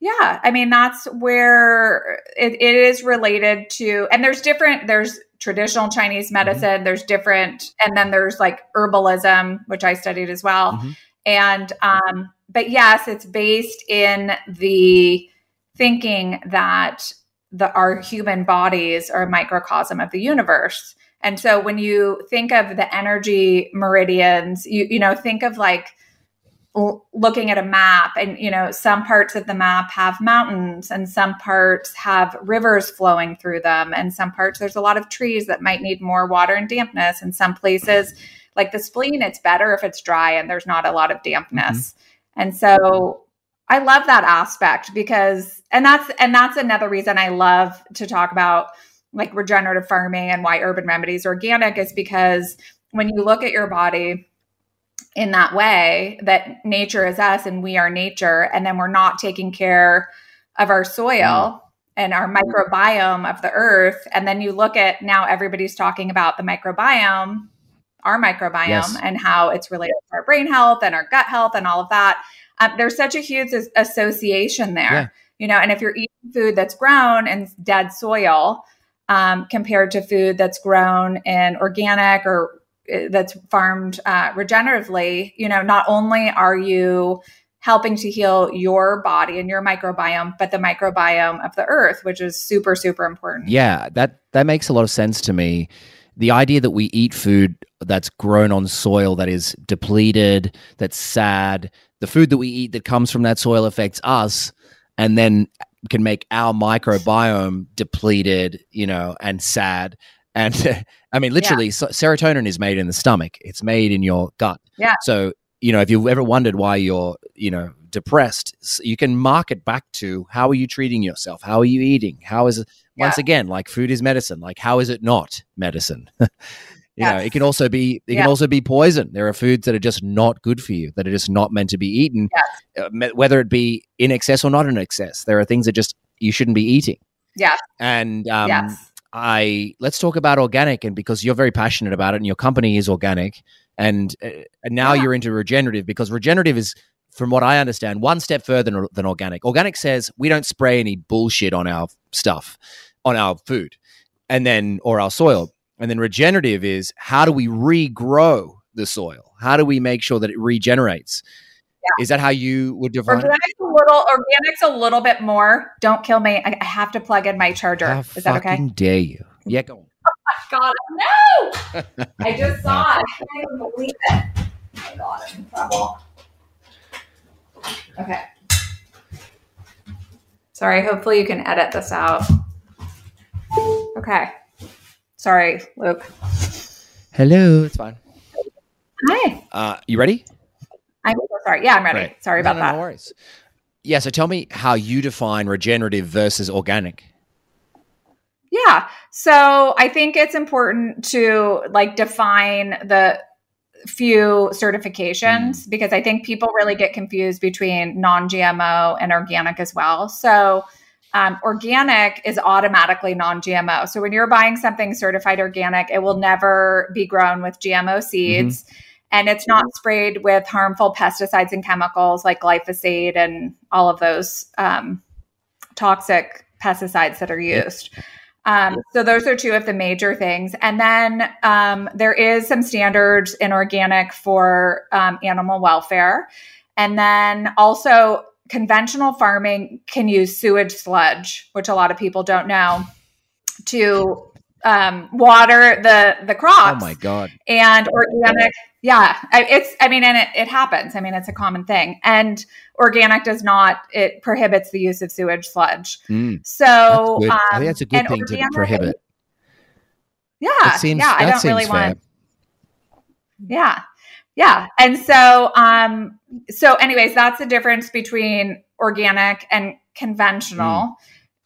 Yeah, I mean that's where it, it is related to, and there's different. There's traditional Chinese mm-hmm. medicine. Mm-hmm. There's different, and then there's like herbalism, which I studied as well. Mm-hmm. And um, but yes, it's based in the thinking that the our human bodies are a microcosm of the universe. And so when you think of the energy meridians, you you know think of like looking at a map and you know some parts of the map have mountains and some parts have rivers flowing through them and some parts there's a lot of trees that might need more water and dampness and some places like the spleen it's better if it's dry and there's not a lot of dampness mm-hmm. and so i love that aspect because and that's and that's another reason i love to talk about like regenerative farming and why Urban Remedy's organic is because when you look at your body in that way that nature is us and we are nature and then we're not taking care of our soil mm. and our microbiome of the earth and then you look at now everybody's talking about the microbiome our microbiome yes. and how it's related to our brain health and our gut health and all of that um, there's such a huge association there yeah. you know and if you're eating food that's grown in dead soil um, compared to food that's grown in organic or that's farmed uh, regeneratively, you know, not only are you helping to heal your body and your microbiome, but the microbiome of the earth, which is super, super important.
Yeah, that that makes a lot of sense to me. The idea that we eat food that's grown on soil that is depleted, that's sad, the food that we eat that comes from that soil affects us, and then can make our microbiome depleted, you know, and sad. And I mean, literally, yeah. serotonin is made in the stomach. It's made in your gut.
Yeah.
So you know, if you've ever wondered why you're, you know, depressed, you can mark it back to how are you treating yourself? How are you eating? How is it? Yeah. Once again, like food is medicine. Like how is it not medicine? you yes. know, it can also be it yeah. can also be poison. There are foods that are just not good for you, that are just not meant to be eaten, yes. uh, whether it be in excess or not in excess. There are things that just you shouldn't be eating.
Yeah.
And um, yes I let's talk about organic, and because you're very passionate about it, and your company is organic, and uh, and now yeah. you're into regenerative because regenerative is, from what I understand, one step further than, than organic. Organic says we don't spray any bullshit on our stuff, on our food, and then or our soil, and then regenerative is how do we regrow the soil? How do we make sure that it regenerates? Yeah. Is that how you would define
organic's a little organic's a little bit more. Don't kill me. I, I have to plug in my charger. How Is that okay?
dare you? Yeah, go on.
Oh my god, no! I just saw it. I can't even believe it. Oh my god, I'm in trouble. Okay. Sorry, hopefully you can edit this out. Okay. Sorry, Luke.
Hello, it's fine.
Hi.
Uh, you ready?
I'm so sorry. Yeah, I'm ready. Right. Sorry about no, no, that. No worries.
Yeah, so tell me how you define regenerative versus organic.
Yeah. So I think it's important to like define the few certifications mm. because I think people really get confused between non GMO and organic as well. So, um, organic is automatically non GMO. So, when you're buying something certified organic, it will never be grown with GMO seeds. Mm-hmm and it's not sprayed with harmful pesticides and chemicals like glyphosate and all of those um, toxic pesticides that are used. Um, so those are two of the major things. And then um, there is some standards in organic for um, animal welfare. And then also conventional farming can use sewage sludge, which a lot of people don't know, to um, water the the crops.
Oh my god!
And organic, yeah, it's. I mean, and it, it happens. I mean, it's a common thing. And organic does not. It prohibits the use of sewage sludge.
Mm,
So
that's
um,
I think that's a good thing to prohibit.
Yeah,
seems,
yeah. I don't really
fair.
want. Yeah. Yeah. And so um so anyways, that's the difference between organic and conventional.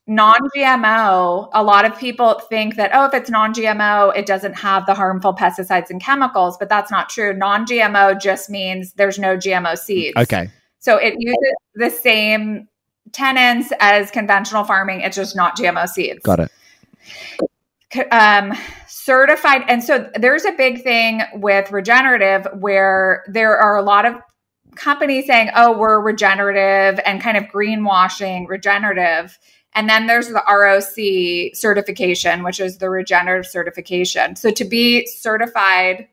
Non-GMO, a lot of people think that oh if it's non-GMO, it doesn't have the harmful pesticides and chemicals, but that's not true. Non-GMO just means there's no GMO seeds.
Okay.
So it uses the same tenants as conventional farming, it's just not GMO seeds
Got it.
um, certified. And so there's a big thing with regenerative where there are a lot of companies saying, oh, we're regenerative and kind of greenwashing regenerative. And then there's the ROC certification, which is the regenerative certification. So to be certified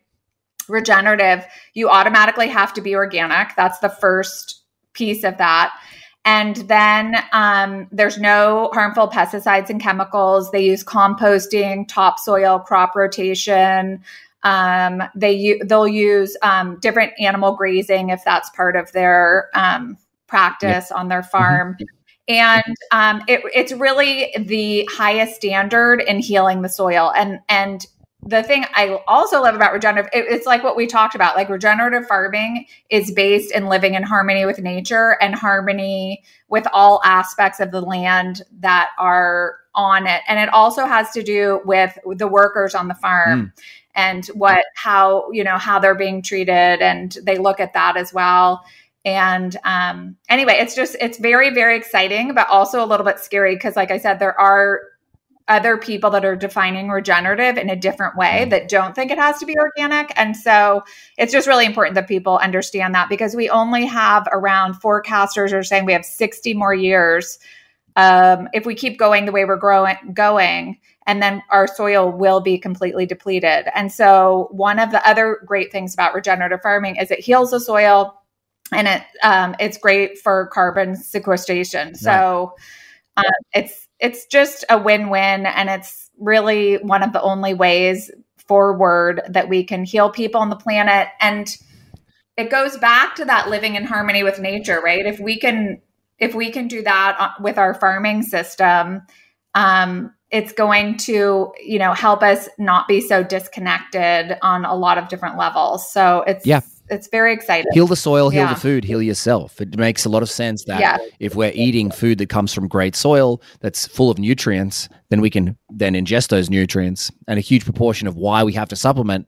regenerative, you automatically have to be organic. That's the first piece of that. And then um, there's no harmful pesticides and chemicals. They use composting, topsoil, crop rotation. Um, they they'll use um, different animal grazing if that's part of their um, practice on their farm. And um, it, it's really the highest standard in healing the soil. And and the thing I also love about regenerative, it- it's like what we talked about. Like regenerative farming is based in living in harmony with nature and harmony with all aspects of the land that are on it. And it also has to do with the workers on the farm and what how you know how they're being treated and they look at that as well and um anyway it's just it's very very exciting but also a little bit scary because like i said there are other people that are defining regenerative in a different way that don't think it has to be organic. And so it's just really important that people understand that because we only have around forecasters are saying we have 60 more years um, if we keep going the way we're growing going and then our soil will be completely depleted. And so one of the other great things about regenerative farming is it heals the soil and it um, it's great for carbon sequestration. So um, it's it's just a win-win and it's really one of the only ways forward that we can heal people on the planet. And it goes back to that living in harmony with nature right? If we can if we can do that with our farming system um, it's going to you know help us not be so disconnected on a lot of different levels. So it's
Yeah.
It's very exciting
Heal the soil, heal
Yeah.
the food, heal yourself. It makes a lot of sense that
Yeah.
if we're eating food that comes from great soil that's full of nutrients, then we can then ingest those nutrients. And a huge proportion of why we have to supplement,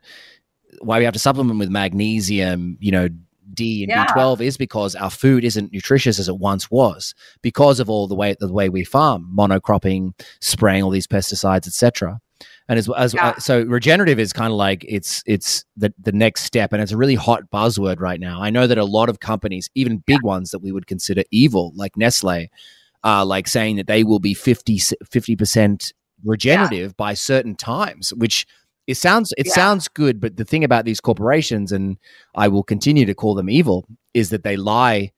why we have to supplement with magnesium, you know, D and
Yeah.
B12 is because our food isn't nutritious as it once was because of all the way the way we farm, monocropping, spraying all these pesticides, etc. And as, as
Yeah.
uh, so, regenerative is kind of like it's it's the the next step, and it's a really hot buzzword right now. I know that a lot of companies, even big ones that we would consider evil, like Nestle, are like saying that they will be 50 percent regenerative by certain times, which it sounds it
Yeah.
sounds good, but the thing about these corporations, and I will continue to call them evil, is that they lie.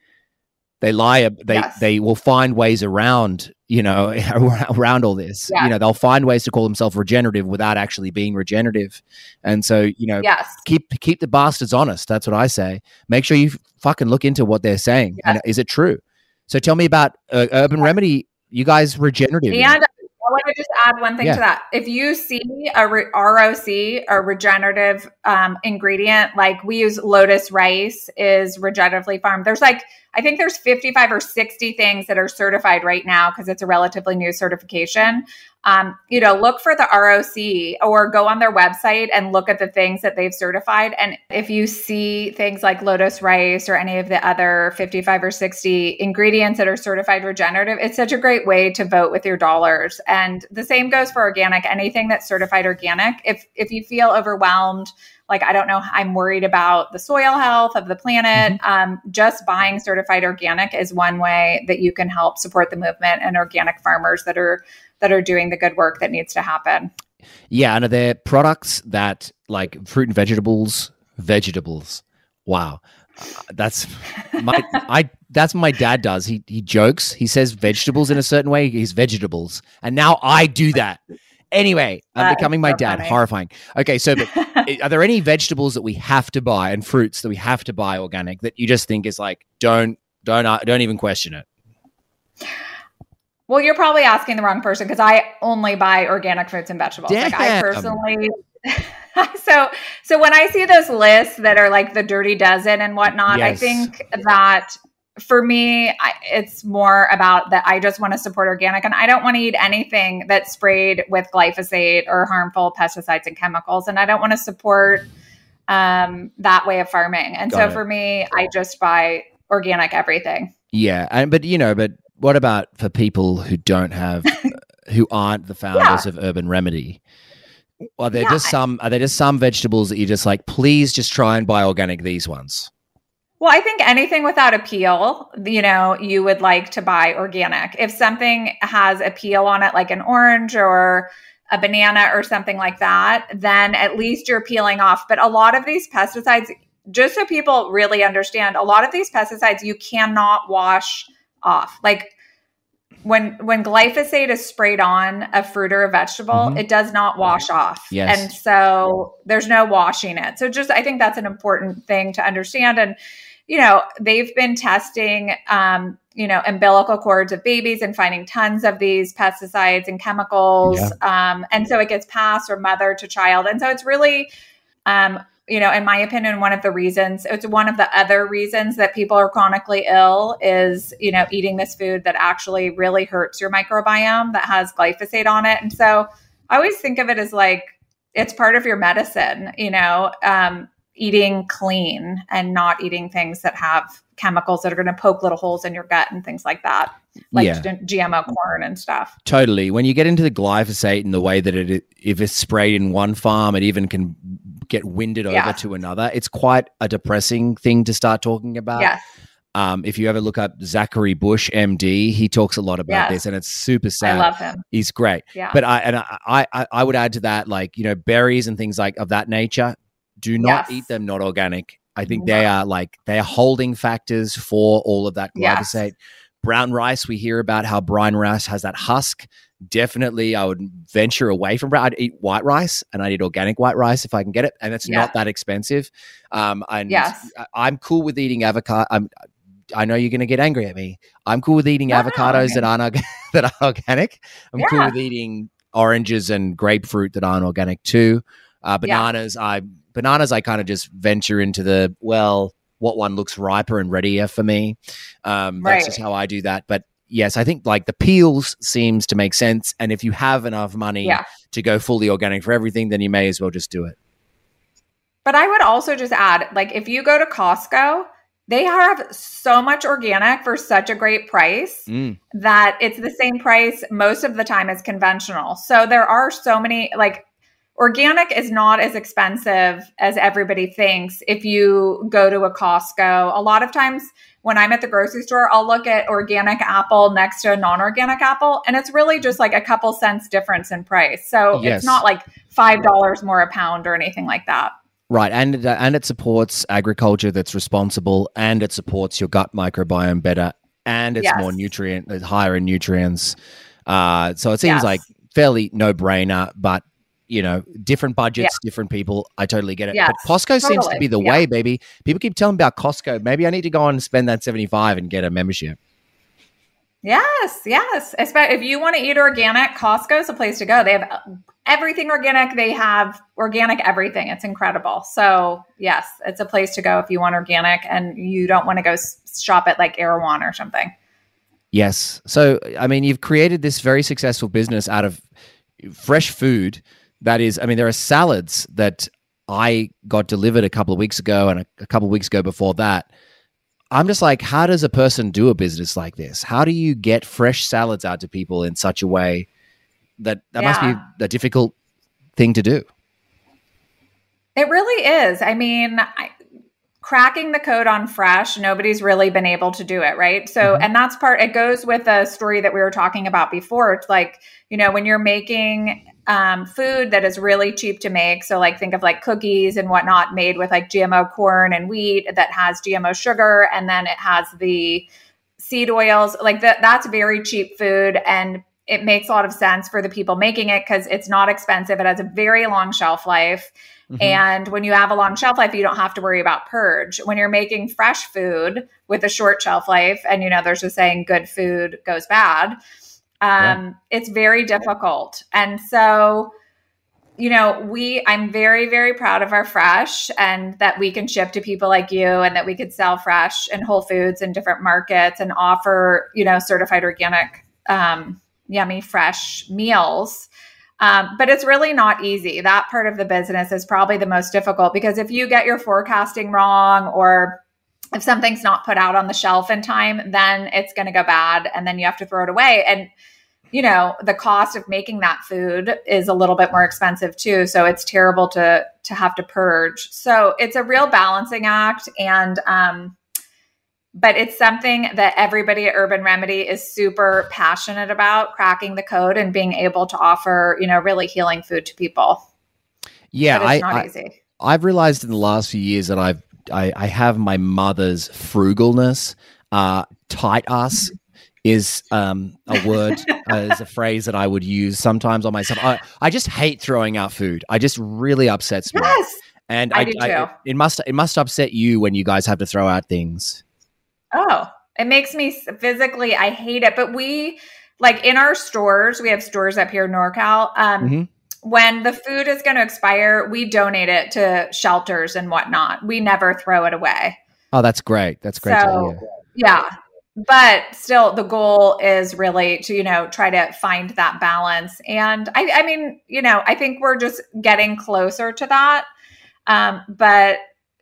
They lie. They
Yes.
they will find ways around. You know, around all this.
Yeah.
You know, they'll find ways to call themselves regenerative without actually being regenerative. And so, you know,
yes
keep keep the bastards honest. That's what I say. Make sure you fucking look into what they're saying. And is it true? So tell me about uh, Urban Remedy. You guys regenerative?
And I want to just add one thing
Yeah.
to that. If you see a re- ROC, a regenerative um, ingredient, like we use lotus rice is regeneratively farmed. There's like, I think there's 55 or 60 things that are certified right now because it's a relatively new certification. Um, you know, look for the ROC or go on their website and look at the things that they've certified. And if you see things like lotus rice or any of the other 55 or 60 ingredients that are certified regenerative, it's such a great way to vote with your dollars. And the same goes for organic. Anything that's certified organic, if if you feel overwhelmed, like I don't know, I'm worried about the soil health of the planet. Um, just buying certified organic is one way that you can help support the movement and organic farmers that are that are doing the good work that needs to happen.
Yeah, and are there products that like fruit and vegetables, vegetables? Wow. That's my I that's what my dad does. He he jokes. He says vegetables in a certain way. He's vegetables. And now I do that. Anyway, I'm
That
becoming my
so
dad.
funny.
Horrifying. Okay, so but are there any vegetables that we have to buy and fruits that we have to buy organic that you just think is like don't don't uh, don't even question it?
Well, you're probably asking the wrong person because I only buy organic fruits and vegetables. Like I personally so so when I see those lists that are like the dirty dozen and whatnot, I think that for me, I, it's more about that I just want to support organic and I don't want to eat anything that's sprayed with glyphosate or harmful pesticides and chemicals. And I don't want to support um, that way of farming. And
Got
so
it.
for me, I just buy organic everything.
Yeah, and but you know, but what about for people who don't have, who aren't the founders of Urban Remedy? Are there
Yeah,
just some? Are there just some vegetables that you're just like, please just try and buy organic these ones?
Well, I think anything without appeal, you know, you would like to buy organic. If something has appeal on it, like an orange or a banana or something like that, then at least you're peeling off. But a lot of these pesticides, just so people really understand, a lot of these pesticides you cannot wash off. Like when when glyphosate is sprayed on a fruit or a vegetable,
Mhm.
it does not wash off.
Yes.
And so there's no washing it. So just I think that's an important thing to understand. And you know, they've been testing um, you know, umbilical cords of babies and finding tons of these pesticides and chemicals. Um, and so it gets passed from mother to child. And so it's really um, you know, in my opinion, one of the reasons, it's one of the other reasons that people are chronically ill is, you know, eating this food that actually really hurts your microbiome that has glyphosate on it. And so I always think of it as like it's part of your medicine, you know, um, eating clean and not eating things that have chemicals that are going to poke little holes in your gut and things like that, like
Yeah.
GMO corn and stuff.
Totally. When you get into the glyphosate and the way that it, if it's sprayed in one farm, it even can get winded over
Yeah.
to another. It's quite a depressing thing to start talking about.
yes.
Um, if you ever look up Zachary Bush, MD, he talks a lot about
Yes.
this, and it's super sad.
I love him.
He's great.
Yeah.
But I and I, I I would add to that, like you know, berries and things like of that nature. Do not
Yes.
eat them not organic. I think they are like they are holding factors for all of that
Yes.
glyphosate. Brown rice, we hear about how brown rice has that husk. Definitely, I would venture away from brown. I'd eat white rice, and I'd eat organic white rice if I can get it, and it's
Yeah.
not that expensive. Um, and
Yes.
I'm cool with eating avocado. I'm, I know you're going to get angry at me. I'm cool with eating
No, no,
avocados that aren't that are organic. I'm cool with eating oranges and grapefruit that aren't organic too. Uh,
Yeah.
bananas, I bananas, I kind of just venture into the well, what one looks riper and readier for me. Um, That's just how I do that. But yes, I think like the peels seems to make sense. And if you have enough money
Yeah.
to go fully organic for everything, then you may as well just do it.
But I would also just add, like, if you go to Costco, they have so much organic for such a great price
Mm.
that it's the same price most of the time as conventional. So there are so many, like, organic is not as expensive as everybody thinks if you go to a Costco. A lot of times when I'm at the grocery store, I'll look at organic apple next to a non organic apple, and it's really just like a couple cents difference in price. So
Yes.
it's not like $5 more a pound or anything like that.
Right, and it- and it supports agriculture that's responsible, and it supports your gut microbiome better, and it's
Yes.
more nutrient, it's higher in nutrients. Uh, so it seems
Yes.
like fairly no brainer, but you know, different budgets, different people. I totally get it.
Yes,
but Costco seems to be the
Yeah.
way, baby. People keep telling me about Costco. Maybe I need to go on and spend that seventy five and get a membership.
Yes, yes. If you want to eat organic, Costco's a place to go. They have uh, everything organic. They have organic everything. It's incredible. So, yes, it's a place to go if you want organic and you don't want to go shop at like Erewhon or something.
Yes. So, I mean, you've created this very successful business out of fresh food. That is, I mean, there are salads that I got delivered a couple of weeks ago and a, a couple of weeks ago before that. I'm just like, how does a person do a business like this? How do you get fresh salads out to people in such a way that that must be a difficult thing to do?
It really is. I mean, I, cracking the code on fresh, nobody's really been able to do it, right? So,
Mhm.
and that's part, it goes with the story that we were talking about before. It's like, you know, when you're making um, food that is really cheap to make, so like think of like cookies and whatnot made with like GMO corn and wheat that has GMO sugar, and then it has the seed oils, like that, that's very cheap food. And it makes a lot of sense for the people making it because it's not expensive. It has a very long shelf life.
Mhm.
And when you have a long shelf life, you don't have to worry about purge. When you're making fresh food with a short shelf life, and you know, there's a saying good food goes bad, um, it's very difficult. And so, you know, we, I'm very, very proud of our fresh and that we can ship to people like you and that we could sell fresh in Whole Foods and different markets and offer, you know, certified organic, um, yummy, fresh meals. Um, but it's really not easy. That part of the business is probably the most difficult because if you get your forecasting wrong or if something's not put out on the shelf in time, then it's going to go bad and then you have to throw it away. And, you know, the cost of making that food is a little bit more expensive too. So it's terrible to, to have to purge. So it's a real balancing act. And, um, but it's something that everybody at Urban Remedy is super passionate about cracking the code and being able to offer, you know, really healing food to people.
Yeah, I,
not
I
easy.
I've realized in the last few years that I've I, I have my mother's frugalness. Uh, tight ass is um, a word, uh, is a phrase that I would use sometimes on myself. I, I just hate throwing out food. I just really upsets me.
Yes.
And
I
I,
do
I-
too.
it must it must upset you when you guys have to throw out things.
Oh, it makes me physically, I hate it. But we, like in our stores, we have stores up here in NorCal. Um,
Mhm.
When the food is going to expire, we donate it to shelters and whatnot. We never throw it away.
Oh, that's great. That's great
So- Yeah. But still, the goal is really to, you know, try to find that balance. And I, I mean, you know, I think we're just getting closer to that. Um, but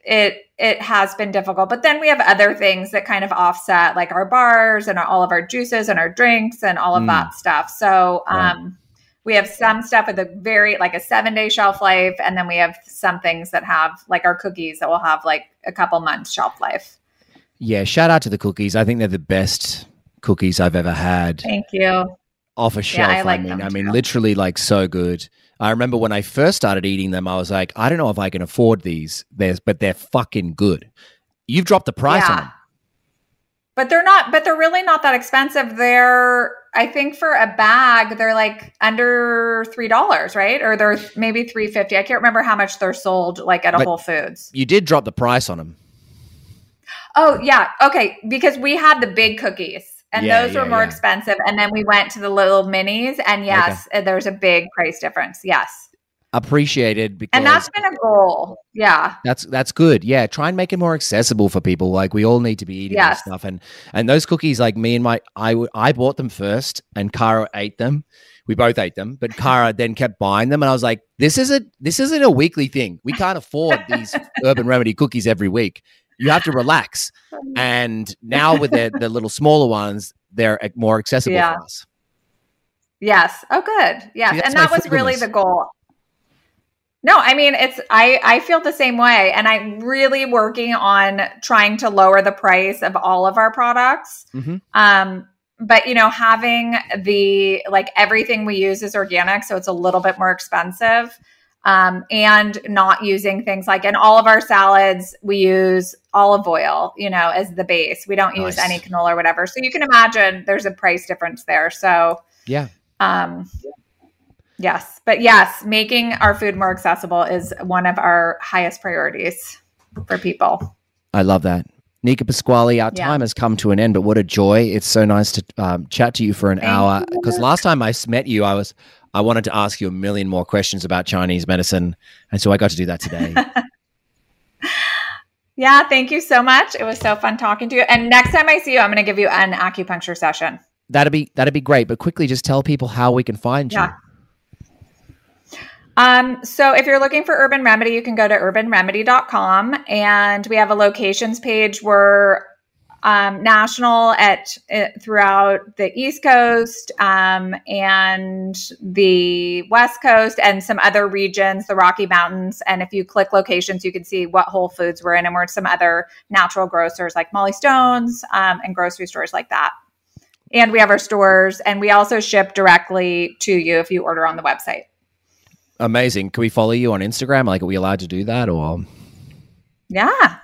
it it has been difficult. But then we have other things that kind of offset, like our bars and all of our juices and our drinks and all of
Mm.
that stuff. So um we have some stuff with a very like a seven day shelf life, and then we have some things that have like our cookies that will have like a couple months shelf life.
Yeah, shout out to the cookies. I think they're the best cookies I've ever had.
Thank you.
off a shelf.
I
I,
like
mean,
them
I mean, literally like so good. I remember when I first started eating them, I was like, I don't know if I can afford these. There's, but they're fucking good. You've dropped the price on them.
But they're not, but they're really not that expensive. They're, I think for a bag, they're like under three dollars, right? Or they're maybe three fifty. I can't remember how much they're sold like at a
But-
Whole Foods.
You did drop the price on them.
Oh yeah, okay. Because we had the big cookies, and
Yeah,
those were more
yeah.
expensive. And then we went to the little minis, and yes, uh, there's a big price difference. Yes,
Appreciated because
and that's been a goal. Yeah,
that's that's good. Yeah, try and make it more accessible for people. Like we all need to be eating
Yes.
this stuff, and and those cookies, like me and my, i i bought them first, and Cara ate them. We both ate them, but Cara then kept buying them, and I was like, "This isn't this isn't a weekly thing. We can't afford these Urban Remedy cookies every week. You have to relax." And now with the the little smaller ones, they're more accessible
Yeah.
for us.
Yes. Oh, good. Yes.
See,
and that was really the goal. No, I mean it's I I feel the same way and I'm really working on trying to lower the price of all of our products.
Mhm.
Um but you know having the like everything we use is organic so it's a little bit more expensive. Um and not using things like in all of our salads we use olive oil, you know, as the base. We don't use any canola or whatever. So you can imagine there's a price difference there. So
Yeah.
um, yes, but yes, making our food more accessible is one of our highest priorities for people.
I love that. Neka Pasquale, our
Yeah.
time has come to an end, but what a joy. It's so nice to um, chat to you for an
Thank
hour. Because last time I met you, I was I wanted to ask you a million more questions about Chinese medicine. And so I got to do that today.
Yeah, thank you so much. It was so fun talking to you. And next time I see you, I'm going to give you an acupuncture session.
that'd be that'd be great. But quickly just tell people how we can find you.
Um, so if you're looking for Urban Remedy, you can go to urbanremedy.com and we have a locations page where um, national at uh, throughout the East Coast um, and the West Coast and some other regions, the Rocky Mountains. And if you click locations, you can see what Whole Foods we're in, and we're some other natural grocers like Mollie Stone's um, and grocery stores like that. And we have our stores, and we also ship directly to you if you order on the website.
Amazing. Can we follow you on Instagram? Like, are we allowed to do that or?
Yeah.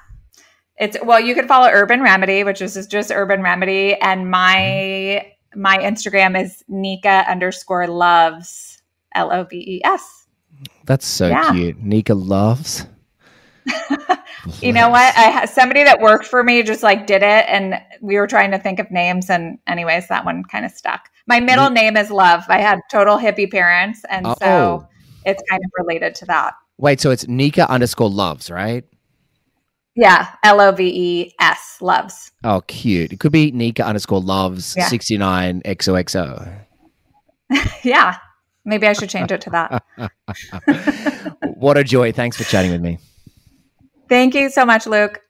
It's well, you can follow Urban Remedy, which is just Urban Remedy, and my my Instagram is Neka underscore loves L O V E S.
That's so
Yeah.
cute. Neka loves.
You know what? I had somebody that worked for me just like did it, and we were trying to think of names, and anyways, that one kind of stuck. My middle name is Love. I had total hippie parents, and
Oh.
so it's kind of related to that.
Wait, so it's Neka underscore loves, right?
Yeah, L O V E S loves.
Oh, cute. It could be Neka underscore loves
Yeah.
69 XOXO.
Yeah, maybe I should change it to that.
what a joy. Thanks for chatting with me.
Thank you so much, Luke.